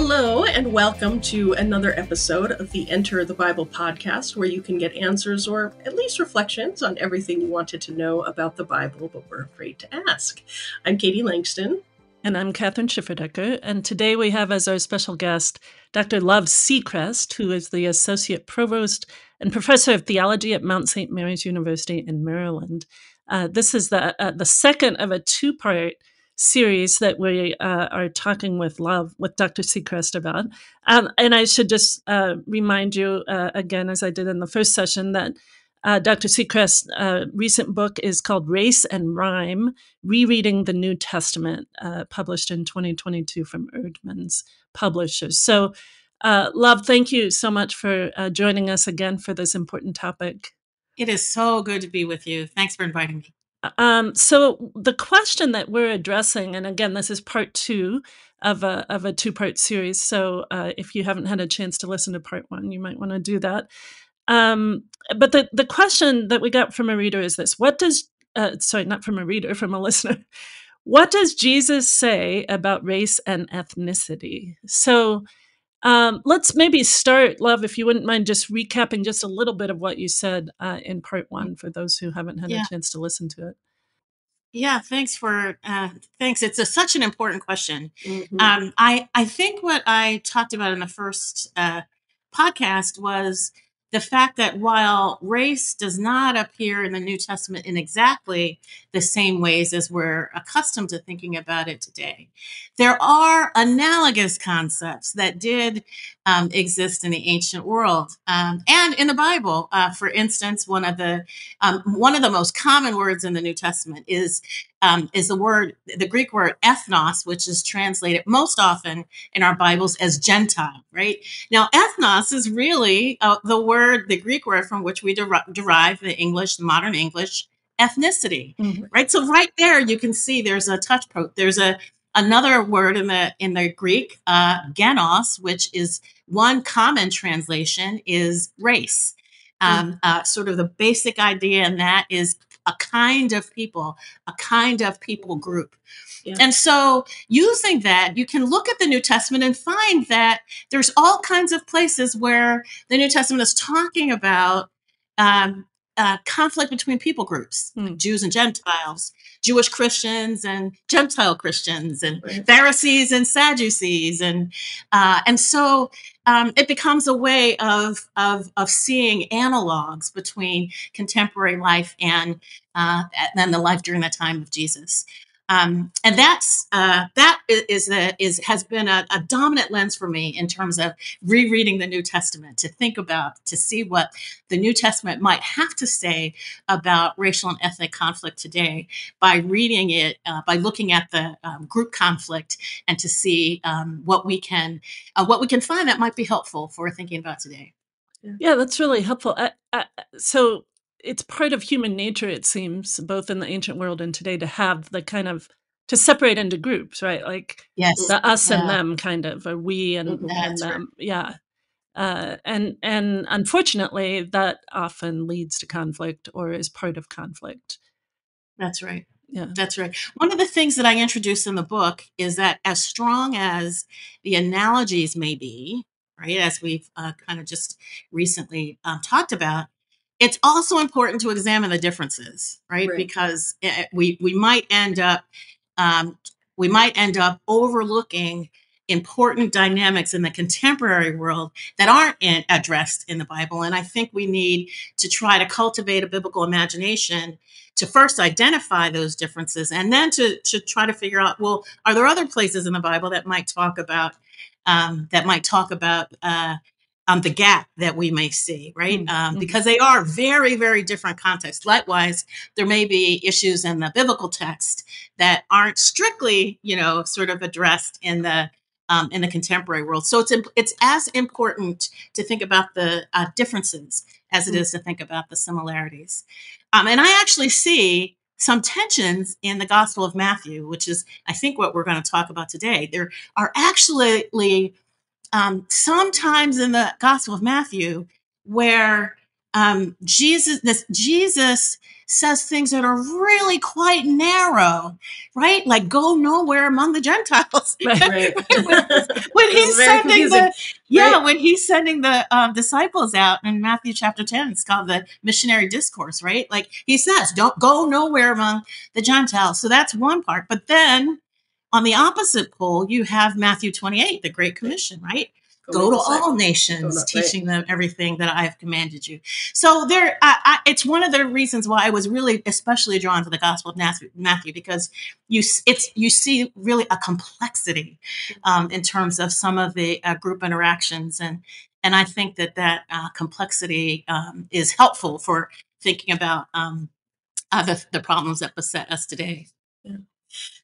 Hello, and welcome to another episode of the Enter the Bible podcast, where you can get answers or at least reflections on everything you wanted to know about the Bible but were afraid to ask. I'm Katie Langston. And I'm Kathryn Schifferdecker. And today we have as our special guest Dr. Love Sechrest, who is the Associate Provost and Professor of Theology at Mount St. Mary's University in Maryland. Uh, this is the, uh, the second of a two part series that we uh, are talking with Love, with Dr. Sechrest about. Um, and I should just uh, remind you uh, again, as I did in the first session, that uh, Dr. Sechrest's uh, recent book is called Race and Rhyme Rereading the New Testament, uh, published in 2022 from Eerdmans Publishers. So, Love, thank you so much for joining us again for this important topic. It is so good to be with you. Thanks for inviting me. Um, so the question that we're addressing, and again, this is part two of a of a two part series. So uh, if you haven't had a chance to listen to part one, you might want to do that. Um, but the the question that we got from a reader is this: What does uh, sorry, not from a reader, from a listener. What does Jesus say about race and ethnicity? So um, let's maybe start, Love, if you wouldn't mind just recapping just a little bit of what you said uh, in part one for those who haven't had yeah. a chance to listen to it. Yeah, thanks for uh, thanks. It's a, such an important question. Mm-hmm. Um, I I think what I talked about in the first uh, podcast was the fact that while race does not appear in the New Testament in exactly the same ways as we're accustomed to thinking about it today, there are analogous concepts that did um, exist in the ancient world um, and in the Bible. Uh, for instance, one of the um, one of the most common words in the New Testament is um, is the word, the Greek word ethnos, which is translated most often in our Bibles as Gentile, right? Now, ethnos is really uh, the word, the Greek word from which we der- derive the English, the modern English ethnicity, mm-hmm. right? So right there, you can see there's a touch point. There's a another word in the in the Greek, uh, genos, which is one common translation is race. Mm. Um, uh, sort of the basic idea in that is a kind of people, a kind of people group. Yeah. And so, using that, you can look at the New Testament and find that there's all kinds of places where the New Testament is talking about um, uh, conflict between people groups, mm. Jews and Gentiles, Jewish Christians and Gentile Christians, and right. Pharisees and Sadducees, and uh, and so um, it becomes a way of, of of seeing analogs between contemporary life and uh, and the life during the time of Jesus. Um, and that's uh, that is a, is has been a, a, dominant lens for me in terms of rereading the New Testament to think about to see what the New Testament might have to say about racial and ethnic conflict today by reading it uh, by looking at the um, group conflict and to see um, what we can uh, what we can find that might be helpful for thinking about today. Yeah, that's really helpful. so it's part of human nature, it seems, both in the ancient world and today, to have the kind of to separate into groups, right? Like yes, the us yeah. and them kind of, or we and, and them. Right. Yeah. Uh, and and unfortunately, that often leads to conflict or is part of conflict. That's right. Yeah, that's right. One of the things that I introduce in the book is that as strong as the analogies may be, right, as we've uh, kind of just recently um, talked about, it's also important to examine the differences, right? right. Because it, we we might end up um, we might end up overlooking important dynamics in the contemporary world that aren't in, addressed in the Bible. And I think we need to try to cultivate a biblical imagination to first identify those differences and then to, to try to figure out well, are there other places in the Bible that might talk about um, that might talk about uh, um, the gap that we may see, right? Mm-hmm. Um, because they are very, very different contexts. Likewise, there may be issues in the biblical text that aren't strictly, you know, sort of addressed in the um, in the contemporary world. So it's it's as important to think about the uh, differences as it mm-hmm. is to think about the similarities. Um, and I actually see some tensions in the Gospel of Matthew, which is, I think, what we're going to talk about today. There are actually um, sometimes in the Gospel of Matthew where um, Jesus, this Jesus says things that are really quite narrow, right? Like go nowhere among the Gentiles. Right. when he's sending confusing. the yeah, Right. when he's sending the um, disciples out in Matthew chapter 10, it's called the missionary discourse, right? Like he says, don't go nowhere among the Gentiles. So that's one part. But then on the opposite pole, you have Matthew 28, the Great Commission, right? Go to all nations, Go right. teaching them everything that I have commanded you. So there, I, I, it's one of the reasons why I was really especially drawn to the Gospel of Matthew, Matthew because you it's you see really a complexity um, in terms of some of the uh, group interactions, and and I think that that uh, complexity um, is helpful for thinking about um, uh, the the problems that beset us today.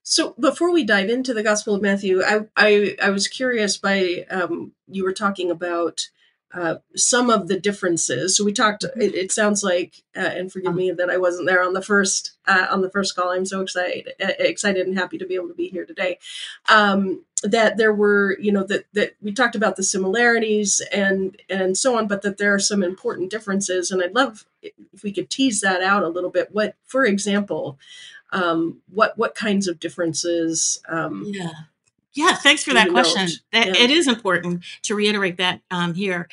So before we dive into the Gospel of Matthew, I I, I was curious by um, you were talking about uh, some of the differences. So we talked. It, it sounds like, uh, and forgive me that I wasn't there on the first uh, on the first call. I'm so excited, uh, excited and happy to be able to be here today. Um, that there were, you know, that that we talked about the similarities and and so on, but that there are some important differences. And I'd love if we could tease that out a little bit. What, for example, um, what what kinds of differences? Um, Yeah. Yeah, thanks for that question. That, Yeah. It is important to reiterate that um, here.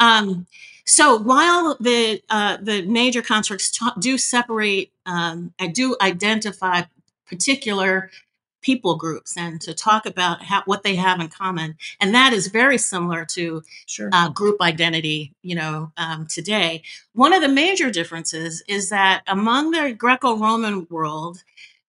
Um, so while the uh, the major constructs ta- do separate, um, I do identify particular people groups and to talk about how, what they have in common, and that is very similar to sure. uh, group identity, you know, um, today. One of the major differences is that among the Greco-Roman world,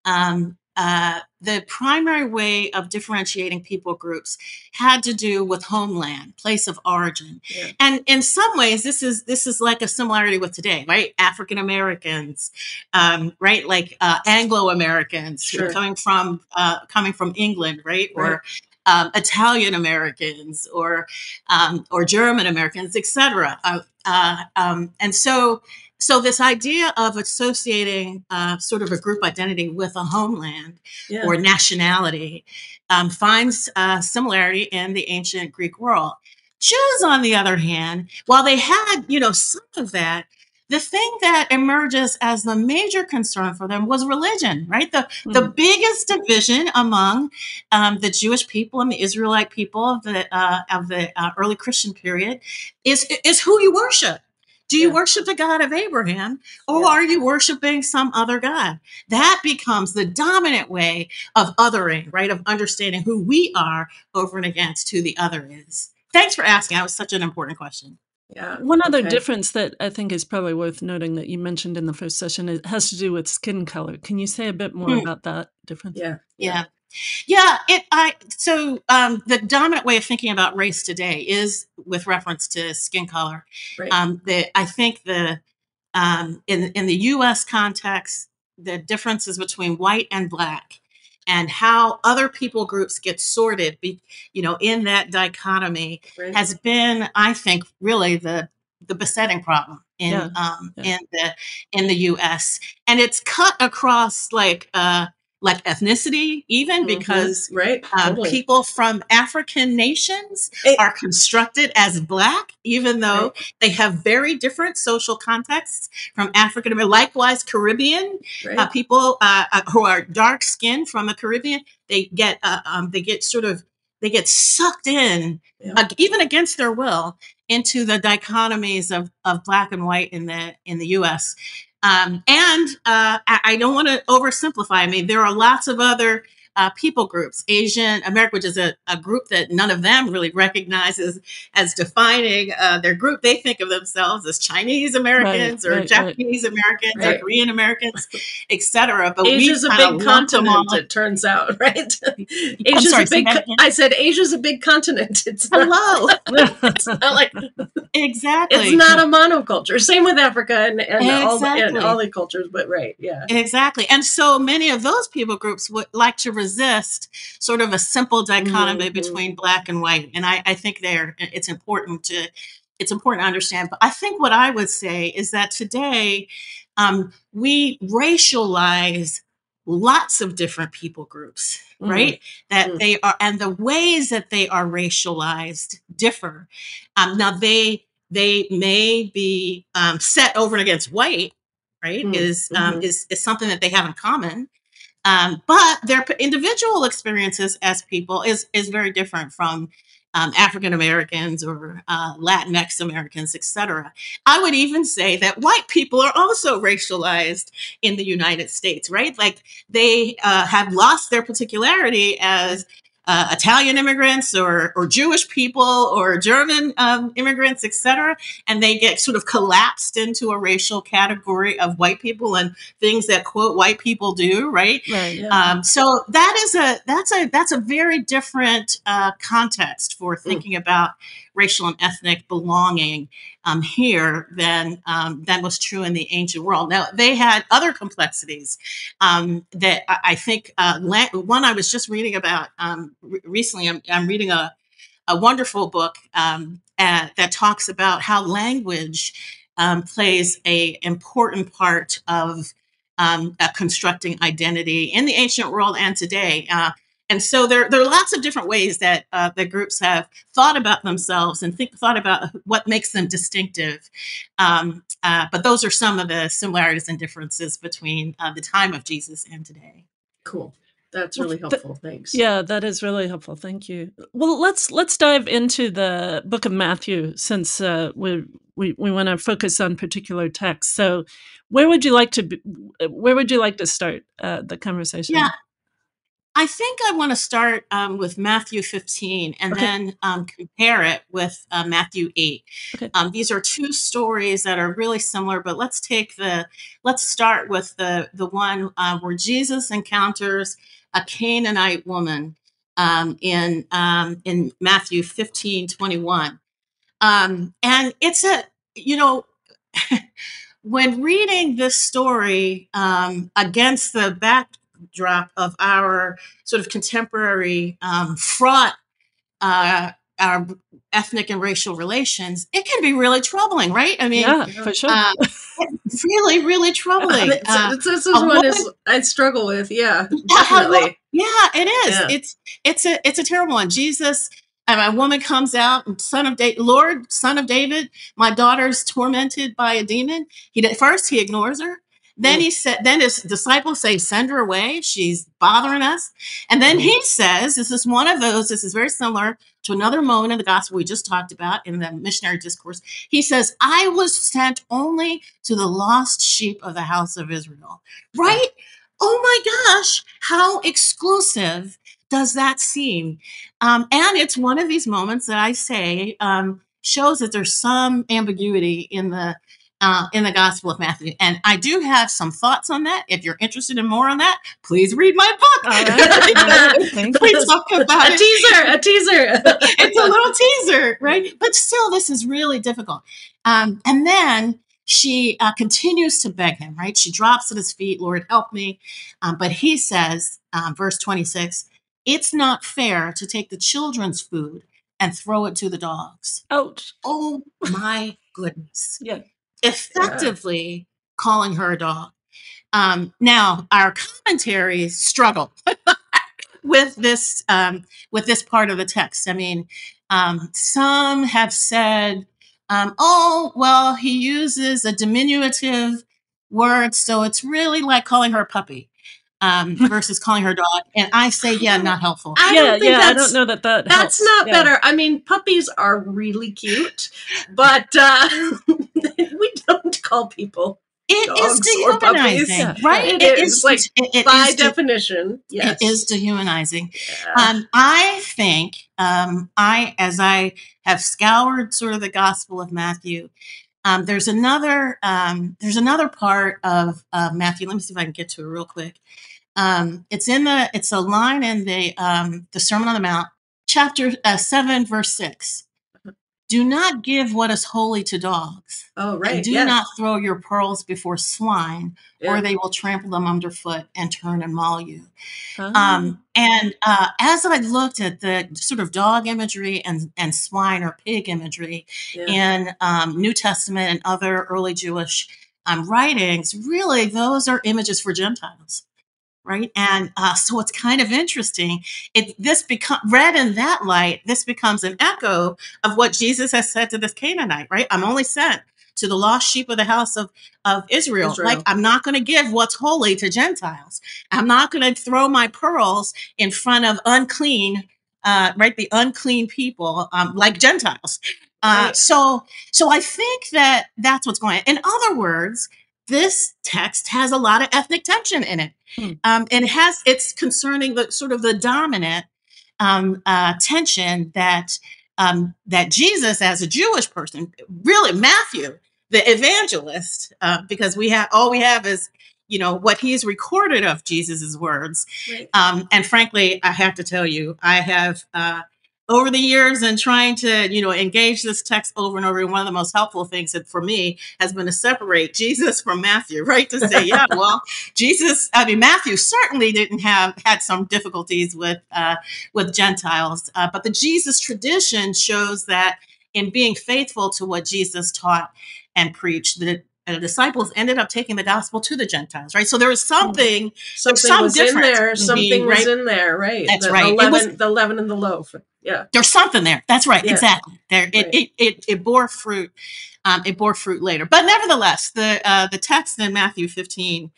um, uh, the primary way of differentiating people groups had to do with homeland, place of origin, Yeah. and in some ways, this is this is like a similarity with today, right? African Americans, um, right? Like uh, Anglo Americans Sure. coming from uh, coming from England, right? Right. Or um, Italian Americans, or um, or German Americans, etc. Uh, uh, um, and so, so this idea of associating uh, sort of a group identity with a homeland yeah. or nationality um, finds uh, similarity in the ancient Greek world. Jews, on the other hand, while they had, you know, some of that, the thing that emerges as the major concern for them was religion, right? The the Mm. biggest division among um, the Jewish people and the Israelite people of the uh, of the uh, early Christian period is is who you worship. Do you Yeah. worship the God of Abraham, or Yeah. are you worshiping some other God? That becomes the dominant way of othering, right? Of understanding who we are over and against who the other is. Thanks for asking. That was such an important question. yeah. One other Okay. difference that I think is probably worth noting that you mentioned in the first session it has to do with skin color. Can you say a bit more Hmm. about that difference? Yeah. Yeah. Yeah, it I so um the dominant way of thinking about race today is with reference to skin color. Right. Um the I think the um in in the US context the differences between white and black and how other people groups get sorted be, you know in that dichotomy right. has been I think really the the besetting problem in Yeah, um yeah. in the in the US and it's cut across like uh like ethnicity even Mhm. because right. um, totally. people from African nations It- are constructed as black, even though they have very different social contexts from African American. Likewise, Caribbean right. uh, people uh, uh, who are dark skinned from the Caribbean, they get uh, um, they get sort of they get sucked in, Yeah. uh, even against their will, into the dichotomies of, of black and white in the in the U.S. Um, and uh, I, don't want to oversimplify. I mean, there are lots of other uh, people groups, Asian America, which is a, a group that none of them really recognizes as defining uh, their group. They think of themselves as Chinese Americans or right, right. Japanese Americans Right. or Korean Americans, etc. But Asia's a big continent, it turns out, right? Asia's sorry, a big. co- I said Asia's a big continent. It's not, Hello, it's not like exactly. it's not a monoculture. Same with Africa and, and all the, and all the cultures, but right, yeah, Exactly. And so many of those people groups would like to resist sort of a simple dichotomy Mhm. between black and white. And I, I think they're it's important to it's important to understand. But I think what I would say is that today um, we racialize lots of different people groups, Mhm. right? That Mm. they are and the ways that they are racialized differ. Um, now they they may be um, set over and against white, right? Mm, Is um, mhm. is is something that they have in common. Um, but their individual experiences as people is is very different from um, African Americans or uh, Latinx Americans, etc. I would even say that white people are also racialized in the United States, right? Like they uh, have lost their particularity as uh, Italian immigrants or or Jewish people or German um, immigrants, etc., and they get sort of collapsed into a racial category of white people and things that quote white people do, right? Right. Yeah. Um, so that is a that's a that's a very different uh, context for thinking about racial and ethnic belonging um, here than um, than was true in the ancient world. Now they had other complexities um, that I, I think uh, one I was just reading about um, re- recently. I'm, I'm reading a a wonderful book um, uh, that talks about how language um, plays a important part of constructing identity in the ancient world and today. Uh, and so there, there are lots of different ways that uh, the groups have thought about themselves and think, thought about what makes them distinctive. Um, uh, but those are some of the similarities and differences between uh, the time of Jesus and today. Cool. That's Well, really th- helpful. Thanks. Yeah, that is really helpful. Thank you. Well, let's let's dive into the book of Matthew since uh, we we we want to focus on particular texts. So, where would you like to be, where would you like to start uh, the conversation? Yeah, I think I want to start um, with Matthew 15 and Okay. then um, compare it with uh, Matthew 8. Okay. Um, these are two stories that are really similar, but let's take the let's start with the the one uh, where Jesus encounters a Canaanite woman um, in um, in Matthew 15 21. Um, and it's a you know when reading this story um, against the backdrop of our sort of contemporary um, fraught uh, our ethnic and racial relations, it can be really troubling, right? I mean, yeah, Yeah. for sure. uh, really, really troubling. Uh, it's- this is a one is I struggle with. Yeah, yeah, definitely. yeah, it is. Yeah. It's it's a it's a terrible one. Jesus, and a woman comes out, son of David, Lord, son of David, my daughter's tormented by a demon. He did, first he ignores her. Then Mm. he said, then his disciples say, send her away. She's bothering us. And then he says, this is one of those, this is very similar to another moment in the gospel we just talked about in the missionary discourse. He says, I was sent only to the lost sheep of the house of Israel. Right? Oh my gosh, how exclusive does that seem? Um, and it's one of these moments that I say um, shows that there's some ambiguity in the uh, in the Gospel of Matthew. And I do have some thoughts on that. If you're interested in more on that, please read my book. All right. All right. Thank we talk about a it teaser, a teaser. it's a little teaser, right? But still, this is really difficult. Um, and then she uh, continues to beg him, right? She drops at his feet, Lord, help me. Um, but he says, um, verse 26, it's not fair to take the children's food and throw it to the dogs. Ouch. Oh my goodness. Yeah. Effectively calling her a dog. Um, now, our commentaries struggle with this um, with this part of the text. I mean, um, some have said, um, "Oh, well, he uses a diminutive word, so it's really like calling her a puppy um, versus calling her dog." And I say, "Yeah, not helpful." I yeah, don't think yeah. I don't know that that that's helps. not Yeah. better. I mean, puppies are really cute, but uh, we don't call people It is Dogs or puppies. dehumanizing, Yeah. right? It It is, is like, it- it by is de- definition. Yes, It is dehumanizing. Yeah. Um, I think um, I, as I have scoured sort of the Gospel of Matthew, um, there's another um, there's another part of uh, Matthew. Let me see if I can get to it real quick. Um, it's in the it's a line in the um, the Sermon on the Mount, chapter uh, seven, verse six. Do not give what is holy to dogs, oh, right. and do yes. not throw your pearls before swine, Yeah. or they will trample them underfoot and turn and maul you. Ah. Um, and uh, as I looked at the sort of dog imagery and, and swine or pig imagery Yeah. in um, New Testament and other early Jewish um, writings, really those are images for Gentiles, right? And uh, so it's kind of interesting. It this become read in that light. This becomes an echo of what Jesus has said to this Canaanite, right? I'm only sent to the lost sheep of the house of of Israel. Israel. Like I'm not going to give what's holy to Gentiles. I'm not going to throw my pearls in front of unclean, uh, right? The unclean people, um, like Gentiles. Uh, Right. so, so I think that that's what's going on. In other words, this text has a lot of ethnic tension in it, Hmm. um, and it has it's concerning the sort of the dominant um, uh, tension that um, that Jesus, as a Jewish person, really Matthew, the evangelist, uh, because we have all we have is you know what he's recorded of Jesus's words, Right. um, and frankly, I have to tell you, I have uh, over the years and trying to, you know, engage this text over and over. One of the most helpful things that for me has been to separate Jesus from Matthew, right? To say, yeah, well, Jesus, I mean, Matthew certainly didn't have had some difficulties with uh, with Gentiles, uh, but the Jesus tradition shows that in being faithful to what Jesus taught and preached, the uh, disciples ended up taking the gospel to the Gentiles, right? So there was something Something some was in there. Something was right? in there. Right. That's the, right. It The was- leaven, the leaven and the loaf. Yeah. there's something there. That's right. Yeah. Exactly. There, it, Right. it, it, it bore fruit. Um, it bore fruit later, but nevertheless, the uh, the text in Matthew 15,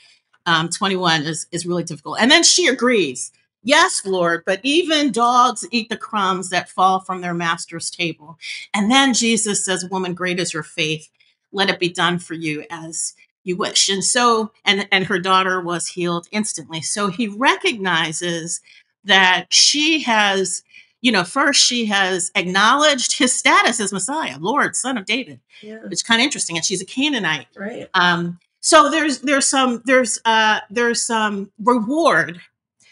um, 21 is is really difficult. And then she agrees. Yes, Lord, but even dogs eat the crumbs that fall from their master's table. And then Jesus says, "Woman, great is your faith. Let it be done for you as you wish." And so, and and her daughter was healed instantly. So he recognizes that she has you know, first she has acknowledged his status as Messiah, Lord, Son of David. Yeah. It's kind of interesting, and she's a Canaanite. Right. Um, so there's there's some there's uh there's some reward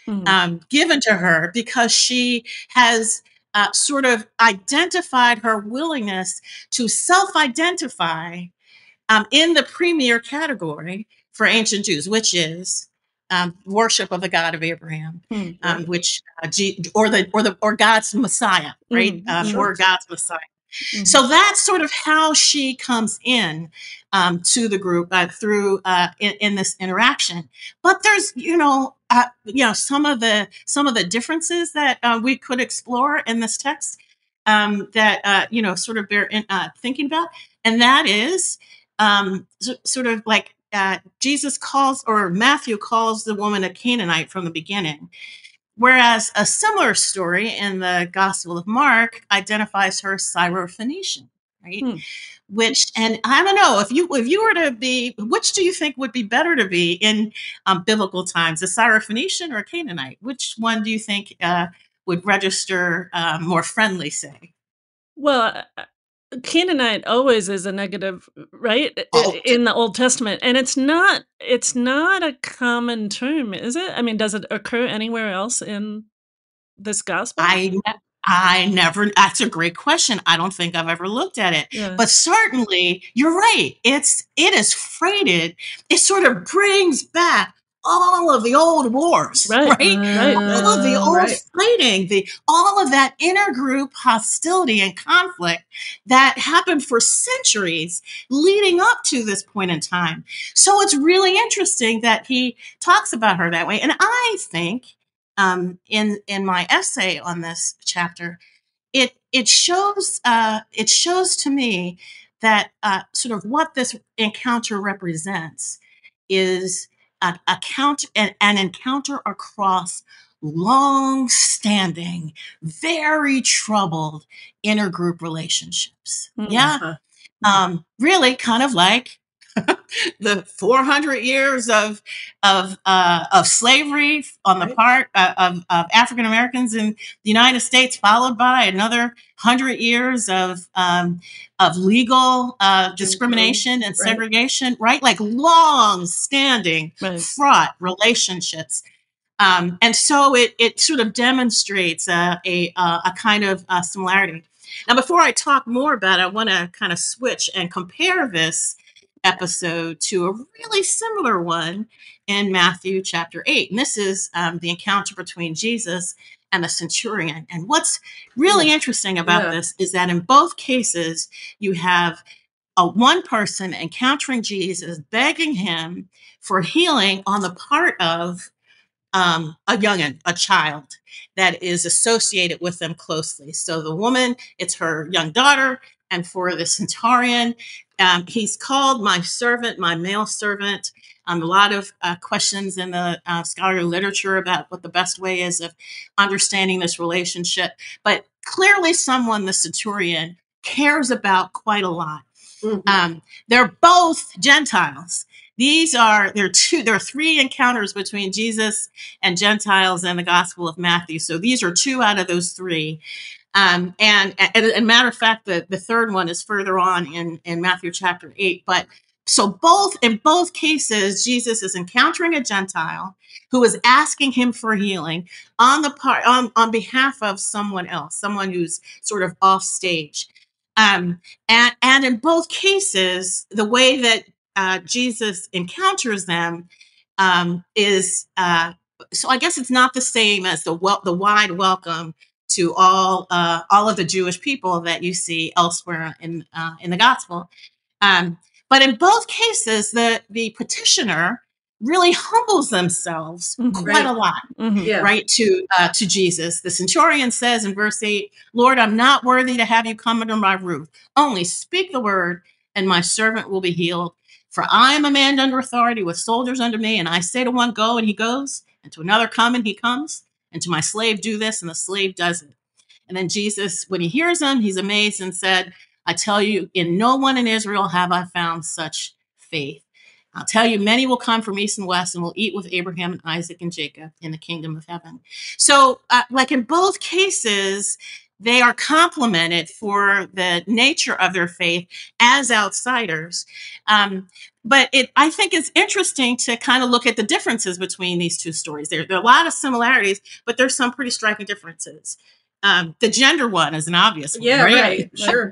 Mhm. um, given to her because she has uh, sort of identified her willingness to self-identify um, in the premier category for ancient Jews, which is um, worship of the God of Abraham Hmm. um, which uh, G- or the or the or God's Messiah, right? Mm, um, sure. Or God's Messiah. Mhm. So that's sort of how she comes in um, to the group uh, through uh, in, in this interaction. But there's you know uh, you know some of the some of the differences that uh, we could explore in this text um, that uh, you know sort of bear in, uh, thinking about, and that is um, so, sort of like Jesus calls or Matthew calls the woman a Canaanite from the beginning. Whereas a similar story in the Gospel of Mark identifies her as Syrophoenician, right? Hmm. Which, and I don't know if you if you were to be, which do you think would be better to be in um, biblical times, a Syrophoenician or a Canaanite? Which one do you think uh, would register uh, more friendly? Say, Well, uh, Canaanite always is a negative, right? Oh. In the Old Testament, and it's not it's not a common term, is it? I mean, does it occur anywhere else in this gospel? I I never. That's a great question. I don't think I've ever looked at it. yeah. but certainly you're right it's it is freighted it sort of brings back all of the old wars Right, right, right. all of the Uh, old right. fighting the all of that intergroup hostility and conflict that happened for centuries leading up to this point in time so it's really interesting that he talks about her that way and i think um, in in my essay on this chapter it it shows uh, it shows to me that uh, sort of what this encounter represents is a, a count an, an encounter across long-standing, very troubled intergroup relationships. Mm. Yeah, Uh-huh. um, really, kind of like the 400 years of of uh, of slavery on the Right. part uh, of, of African Americans in the United States, followed by another hundred years of um, of legal uh, discrimination and segregation. Right, like long standing right. fraught relationships. Um, and so it, it sort of demonstrates a, a, uh, a kind of uh, similarity. Now, before I talk more about it, I want to kind of switch and compare this episode to a really similar one in Matthew chapter 8. And this is um, the encounter between Jesus and the centurion. And what's really interesting about Yeah. this is that in both cases, you have a one person encountering Jesus, begging him for healing on the part of um, a youngin, a child that is associated with them closely. So the woman, it's her young daughter, and for the centurion, um, he's called my servant, my male servant. Um, a lot of uh, questions in the uh, scholarly literature about what the best way is of understanding this relationship. But clearly, someone, the centurion, cares about quite a lot. Mm-hmm. Um, they're both Gentiles. These are there are two there are three encounters between Jesus and Gentiles in the Gospel of Matthew. So these are two out of those three. Um, and, and, matter of fact, the, the third one is further on in, in Matthew chapter 8. But so both in both cases, Jesus is encountering a Gentile who is asking him for healing on the part on, on behalf of someone else, someone who's sort of off stage. Um, and, and in both cases, the way that uh, Jesus encounters them um, is uh, so I guess it's not the same as the wel- the wide welcome to all uh, all of the Jewish people that you see elsewhere in uh, in the gospel. Um, but in both cases, the the petitioner really humbles themselves mm-hmm. quite right. a lot, mm-hmm. yeah. right to uh, to Jesus. The centurion says in verse eight, "Lord, I'm not worthy to have you come under my roof. Only speak the word, and my servant will be healed. For I am a man under authority with soldiers under me, and I say to one, Go, and he goes, and to another, Come, and he comes, and to my slave, Do this, and the slave does it. And then Jesus, when he hears them, he's amazed and said, I tell you, in no one in Israel have I found such faith. I'll tell you, many will come from east and west and will eat with Abraham and Isaac and Jacob in the kingdom of heaven. So, uh, like in both cases, they are complimented for the nature of their faith as outsiders. Um, but it, I think it's interesting to kind of look at the differences between these two stories. There, there are a lot of similarities, but there's some pretty striking differences. Um, the gender one is an obvious one. Yeah, right. right. Sure.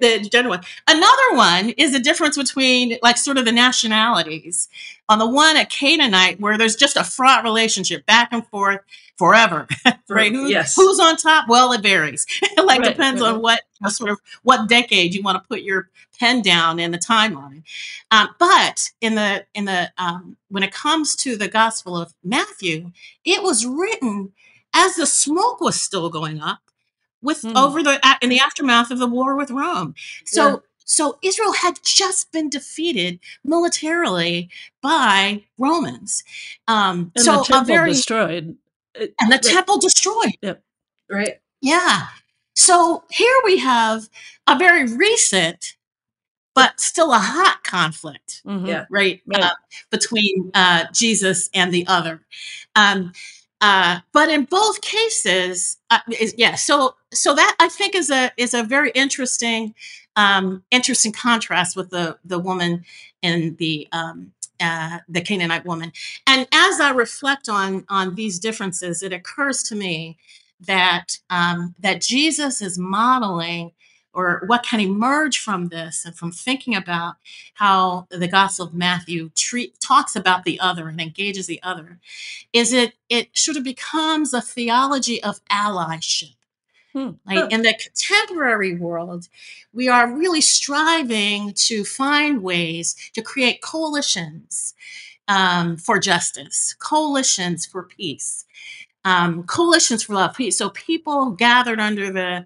The gender one. Another one is the difference between like sort of the nationalities. On the one at Canaanite, where there's just a fraught relationship back and forth forever, right? Who, yes. Who's on top? Well, it varies. like right, depends right. on what sort of what decade you want to put your pen down in the timeline. Um, but in the in the um, when it comes to the Gospel of Matthew, it was written as the smoke was still going up with mm. over the in the aftermath of the war with Rome. So yeah. so Israel had just been defeated militarily by Romans. Um, and so the temple very, destroyed, and the right. temple destroyed. Yep. Right. Yeah. So here we have a very recent but still a hot conflict, mm-hmm. yeah, right, right. Uh, between uh, Jesus and the other. Um, uh, but in both cases, uh, is, yeah. So so that I think is a is a very interesting um, interesting contrast with the the woman in the um, uh, the Canaanite woman. And as I reflect on on these differences, it occurs to me that um, that Jesus is modeling or what can emerge from this and from thinking about how the gospel of matthew treat, talks about the other and engages the other is it it sort of becomes a theology of allyship hmm. Like in the contemporary world, we are really striving to find ways to create coalitions um, for justice, coalitions for peace, um, coalitions for love, peace. So people gathered under the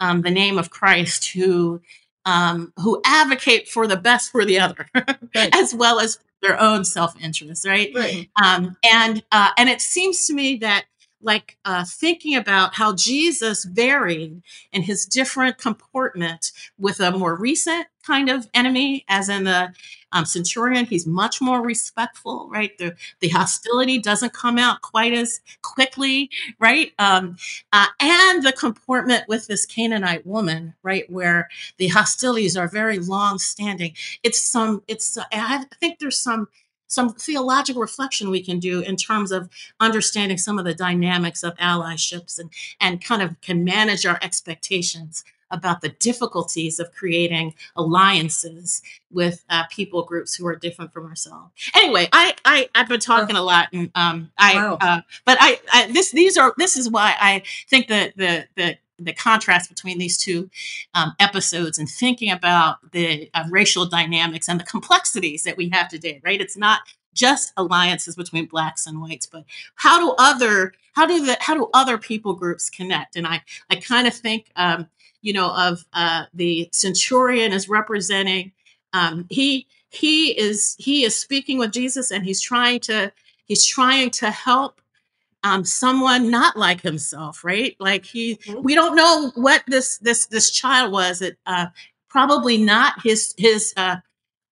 um, the name of Christ who um, who advocate for the best for the other, right. as well as their own self interest, right? right. Um, and uh, and it seems to me that like uh, thinking about how Jesus varied in his different comportment with a more recent kind of enemy, as in the um, centurion, he's much more respectful, right? The, the hostility doesn't come out quite as quickly, right? Um, uh, and the comportment with this Canaanite woman, right, where the hostilities are very long standing. It's some, it's, I think there's some some theological reflection we can do in terms of understanding some of the dynamics of allyships and, and kind of can manage our expectations about the difficulties of creating alliances with uh, people groups who are different from ourselves. Anyway, I, I have been talking a lot, and um, I wow. uh, but I, I this these are this is why I think that the the the contrast between these two um, episodes and thinking about the uh, racial dynamics and the complexities that we have today, right? It's not just alliances between blacks and whites, but how do other how do the how do other people groups connect? And I I kind of think um, you know of uh, the centurion as representing um, he he is he is speaking with Jesus and he's trying to he's trying to help um, someone not like himself, right? Like he, mm-hmm. we don't know what this this this child was. It uh, probably not his his uh,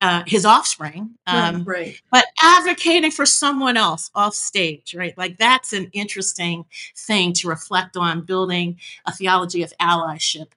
uh, his offspring, um, right, right, but advocating for someone else off stage, right? Like that's an interesting thing to reflect on, building a theology of allyship.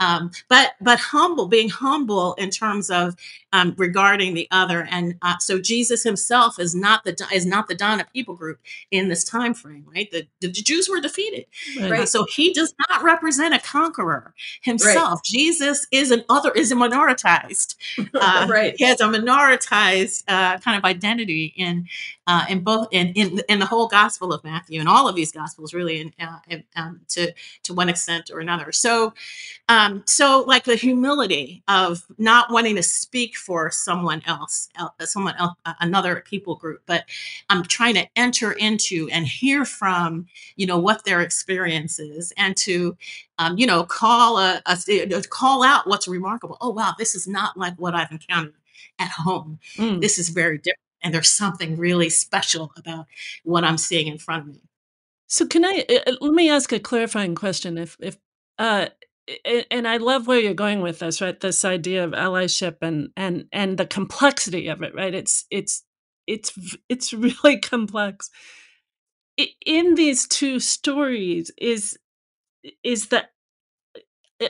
Um, but but humble, being humble in terms of um, regarding the other, and uh, so Jesus himself is not the is not the Donna people group in this time frame, right? The, the Jews were defeated, right? Uh, so he does not represent a conqueror himself. Right. Jesus is an other is a minoritized, uh, right? Has a minoritized uh, kind of identity in uh, in both in, in in the whole Gospel of Matthew and all of these Gospels, really, in, uh, in um, to to one extent or another. So, um, so like the humility of not wanting to speak for someone else, someone else, another people group, but I'm trying to enter into and hear from you know what their experience is, and to um, you know call a, a call out what's remarkable. Oh wow, this is not like what I've encountered at home. Mm. This is very different. And there's something really special about what I'm seeing in front of me. So can I uh, uh let me ask a clarifying question if if uh and I love where you're going with this, right? This idea of allyship and and and the complexity of it, right? It's it's it's it's really complex. In these two stories, is is the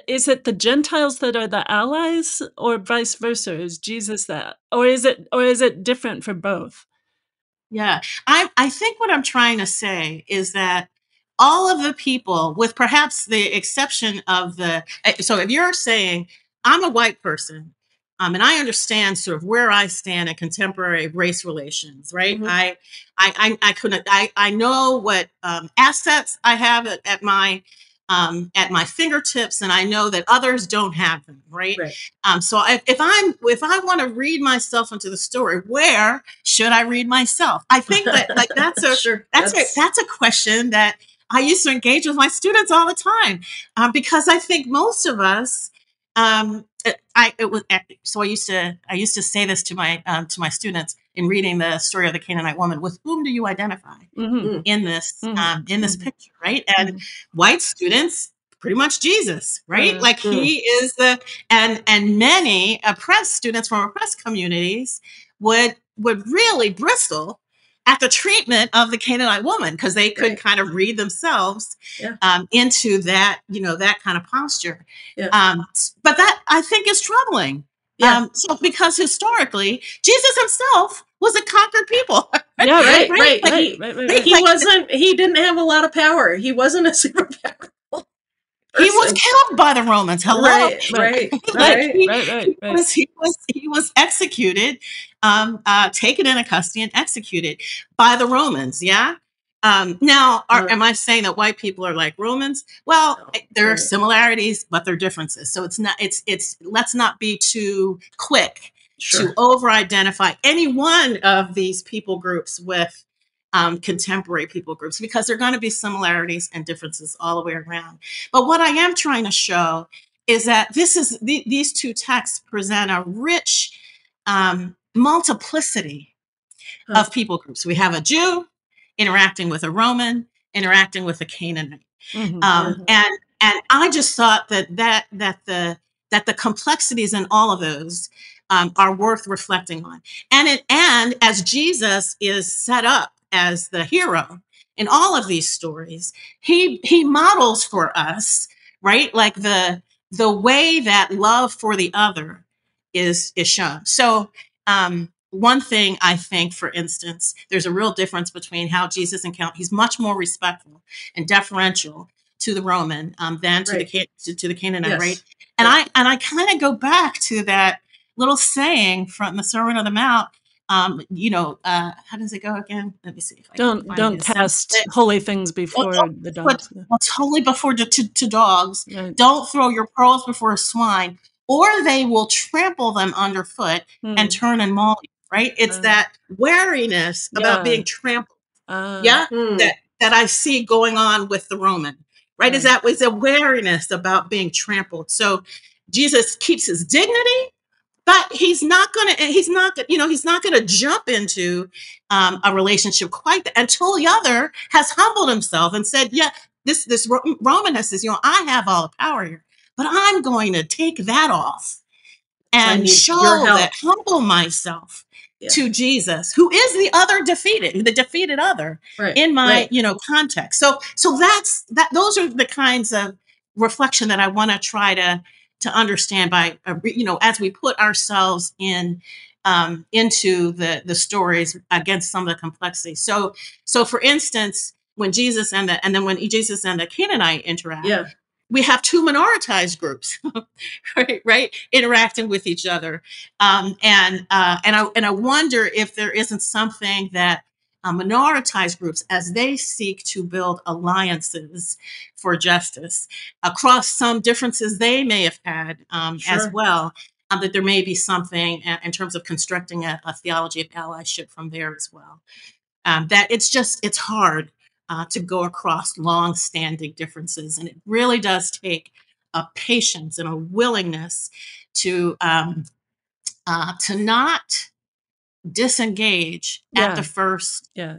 is it the Gentiles that are the allies or vice versa? Is Jesus that or is it or is it different for both? Yeah. I I think what I'm trying to say is that all of the people with perhaps the exception of the eh, so if you're saying I'm a white person um, and I understand sort of where I stand in contemporary race relations, right? Mm-hmm. I, I, I, I couldn't, I, I know what um, assets I have at, at my um, at my fingertips, and I know that others don't have them. Right. right. Um, so if, if I'm if I want to read myself into the story, where should I read myself? I think that like that's a sure. that's, that's a that's a question that I used to engage with my students all the time um, because I think most of us. Um, I it was so I used to I used to say this to my um, to my students in reading the story of the Canaanite woman, with whom do you identify mm-hmm. in this mm-hmm. um, in this mm-hmm. picture, right? And mm-hmm. white students, pretty much Jesus, right? Mm-hmm. Like he is the and and many oppressed students from oppressed communities would would really bristle at the treatment of the Canaanite woman because they could right. kind of read themselves yeah. um, into that, you know, that kind of posture. Yeah. Um, but that I think is troubling. Yeah. Um, so because historically, Jesus himself was a conquered people. Yeah, right, right, right, like right, he, right, right, He wasn't. He didn't have a lot of power. He wasn't a super powerful. He was killed by the Romans. Hello, right, right, like right, he, right, right, He was, he was he was executed, um, uh, taken into custody and executed by the Romans. Yeah. Um, now, are, am I saying that white people are like Romans? Well, no, there are similarities, but there are differences. So it's not. It's it's. Let's not be too quick sure. to over identify any one of these people groups with um, contemporary people groups because there are going to be similarities and differences all the way around. But what I am trying to show is that this is th- these two texts present a rich um, multiplicity of people groups. We have a Jew interacting with a Roman, interacting with a Canaanite, mm-hmm. Um, mm-hmm. and and I just thought that that that the that the complexities in all of those um, are worth reflecting on. And it, and as Jesus is set up as the hero in all of these stories, he he models for us, right? Like the the way that love for the other is is shown. So um, one thing I think, for instance, there's a real difference between how Jesus encountered. He's much more respectful and deferential to the Roman um, than to right. the to, to, the Canaanite, yes. right? And I and I kind of go back to that little saying from the Sermon on the Mount. Um, you know, uh, how does it go again? Let me see. If I don't don't cast it. holy things before don't, the dogs. What's holy before to, to, to dogs? Right. Don't throw your pearls before a swine, or they will trample them underfoot mm. and hmm. turn and maul you. right? It's Uh. that wariness about being trampled. Uh, yeah, Mm. that that I see going on with the Roman, right? Is that that is a wariness about being trampled. So Jesus keeps his dignity, but he's not gonna. He's not. gonna- You know, he's not gonna jump into um, a relationship quite the, until the other has humbled himself and said, "Yeah, this this Ro- Roman has says, you know, I have all the power here, but I'm going to take that off and show that humble myself." Yeah. To Jesus, who is the other defeated, the defeated other, Right. in my right. you know context so so that's that those are the kinds of reflection that i want to try to to understand by uh, you know as we put ourselves in um, into the the stories against some of the complexity. So so for instance when jesus and the and then when jesus and the canaanite interact Yeah. we have two minoritized groups right right? Interacting with each other. Um, and uh, and i and i wonder if there isn't something that uh, minoritized groups as they seek to build alliances for justice across some differences they may have had um, as well um, that there may be something uh, in terms of constructing a, a theology of allyship from there as well. Um, that it's just it's hard uh, to go across long-standing differences and it really does take a patience and a willingness to um, uh, to not disengage Yeah. at the first yeah.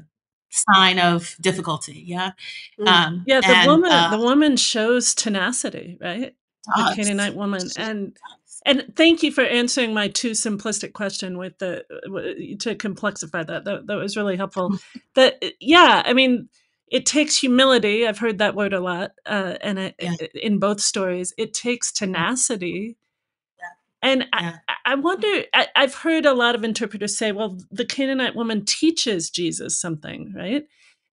sign of difficulty yeah Mm. um Yeah, the and, woman uh, the woman shows tenacity, right? The. Canaanite woman. She And does. and thank you for answering my too simplistic question with the w- to complexify that. That, that was really helpful. that yeah, I mean, it takes humility. I've heard that word a lot, uh, and it, Yeah. in both stories, it takes tenacity. And Yeah. I, I wonder. I, I've heard a lot of interpreters say, "Well, the Canaanite woman teaches Jesus something, right?"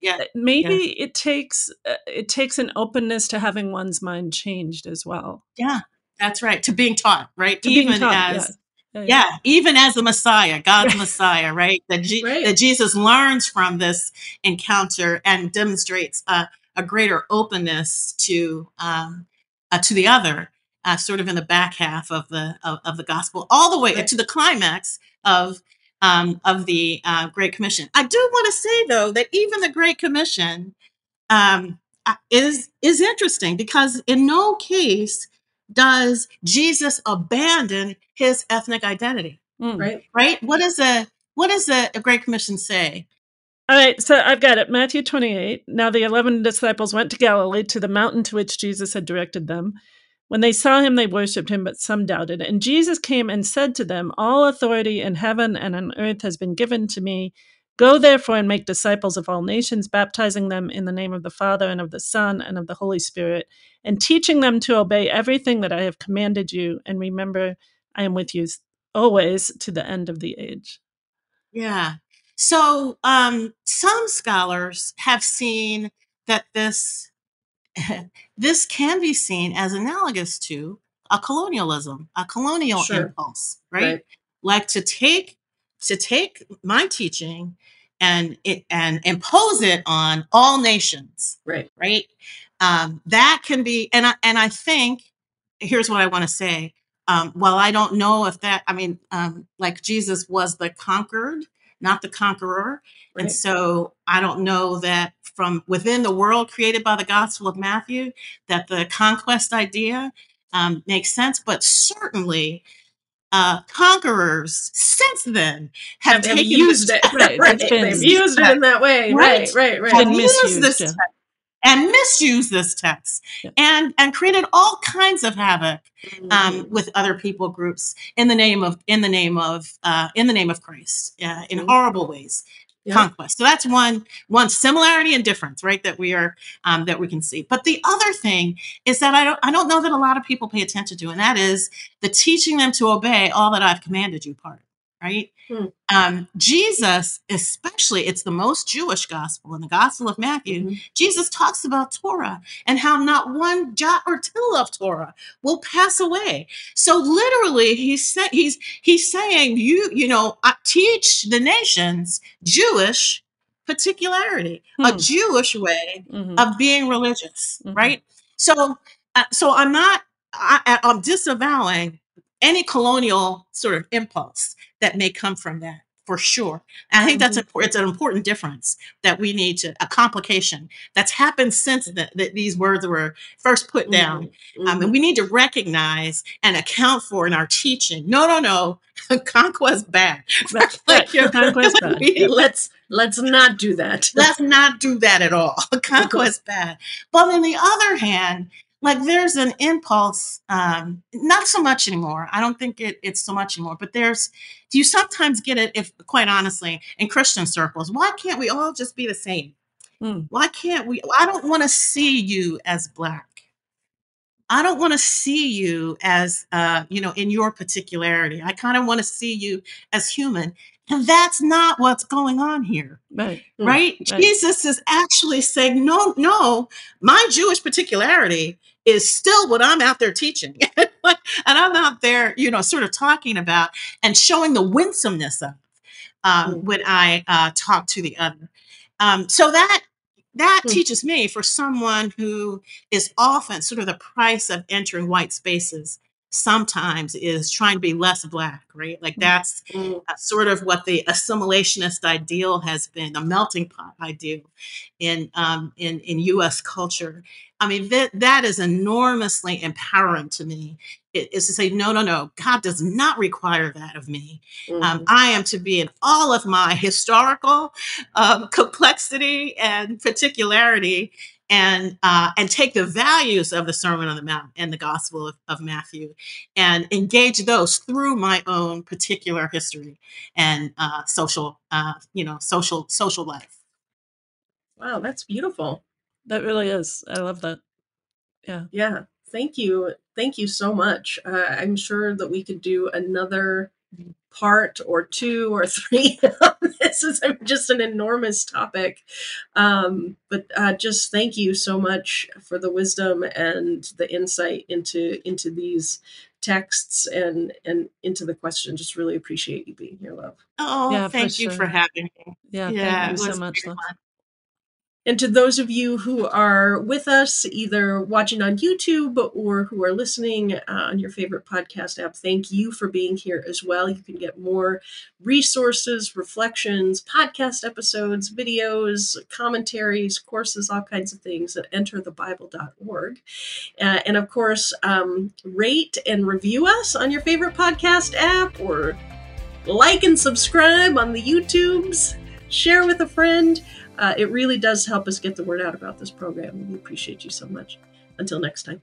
Yeah. Uh, Maybe it takes uh, it takes an openness to having one's mind changed as well. yeah that's right to being taught right To being even taught, as yeah. yeah even as the messiah god's messiah right that, Right. that jesus learns from this encounter and demonstrates a, a greater openness to um, uh, to the other uh, sort of in the back half of the of, of the gospel all the way Right. to the climax of um, of the uh, great commission i do want to say though that even the great commission um, uh, is is interesting because in no case does jesus abandon his ethnic identity Mm. Right. right what does the what does the great commission say All right, so I've got it. Matthew 28. Now the 11 disciples went to Galilee to the mountain to which Jesus had directed them. When they saw him, they worshipped him, but some doubted. And Jesus came and said to them, All authority in heaven and on earth has been given to me. Go therefore and make disciples of all nations, baptizing them in the name of the Father and of the Son and of the Holy Spirit, and teaching them to obey everything that I have commanded you. And remember, I am with you always to the end of the age. yeah so um some scholars have seen that this this can be seen as analogous to a colonialism a colonial Sure. impulse right? Right. like to take to take my teaching and it and impose it on all nations Right. right um, that can be and I, and I think here's what I want to say um, while I don't know if that I mean um, like Jesus was the conquered not the conqueror and so I don't know that from within the world created by the Gospel of Matthew that the conquest idea um, makes sense but certainly uh, conquerors since then have, Have, have taken used this- it. Right, right. been- They've used it in that way. Right. Right. Right. Right. Have used misused, this yeah. text and misused this text Yeah. and and created all kinds of havoc um, with other people groups in the name of in the name of uh, in the name of Christ uh, in horrible ways. Yeah. conquest. So that's one one similarity and difference right that we are um, that we can see. But the other thing is that I don't I don't know that a lot of people pay attention to and that is the teaching them to obey all that I've commanded you part right Hmm. um, Jesus especially it's the most Jewish gospel in the gospel of Matthew Mhm. Jesus talks about Torah and how not one jot or tittle of Torah will pass away. So literally, he's he's he's saying you you know I teach the nations Jewish particularity, a Hmm. Jewish way Mhm. of being religious, Mhm. right? So uh, so I'm not I- I'm disavowing any colonial sort of impulse that may come from that for sure. And I think that's mm-hmm. it's an important difference that we need to a complication that's happened since the, that these words were first put down, mm-hmm. um, and mm-hmm. we need to recognize and account for in our teaching. No, no, no, conquest bad. like, conquest bad. let's let's not do that. let's not do that at all. conquest bad. But on the other hand, like there's an impulse um not so much anymore. I don't think it, it's so much anymore but there's do you sometimes get it if quite honestly in christian circles why can't we all just be the same? Mm. why can't we i don't want to see you as black. I don't want to see you as uh you know in your particularity. I kind of want to see you as human and that's not what's going on here. Right. Right? right. Jesus is actually saying, no, no, my Jewish particularity is still what I'm out there teaching. and I'm out there, you know, sort of talking about and showing the winsomeness of um, mm. when I uh, talk to the other. Um, so that that mm. teaches me for someone who is often sort of the price of entering white spaces sometimes is trying to be less black, right? Like that's mm-hmm. sort of what the assimilationist ideal has been, the melting pot ideal in um, in in U.S. culture. I mean that that is enormously empowering to me. It is to say, no, no, no. God does not require that of me. Um, mm-hmm. Um, I am to be in all of my historical um, complexity and particularity and uh, and take the values of the Sermon on the Mount and the Gospel of, of Matthew and engage those through my own particular history and uh, social, uh, you know, social social life. Wow, that's beautiful. That really is. I love that. Yeah. Yeah. Thank you. Thank you so much. Uh, I'm sure that we could do another part or two or three. this is just an enormous topic. Um, but uh, just thank you so much for the wisdom and the insight into into these texts and and into the question. Just really appreciate you being here, love. Oh, yeah, thank you sure. for having me. Yeah, yeah thank you so much, love. And to those of you who are with us, either watching on YouTube or who are listening uh, on your favorite podcast app, thank you for being here as well. You can get more resources, reflections, podcast episodes, videos, commentaries, courses, all kinds of things at enterthebible.org. Uh, and of course, um, rate and review us on your favorite podcast app or like and subscribe on the YouTubes, share with a friend uh, it really does help us get the word out about this program. We appreciate you so much. Until next time.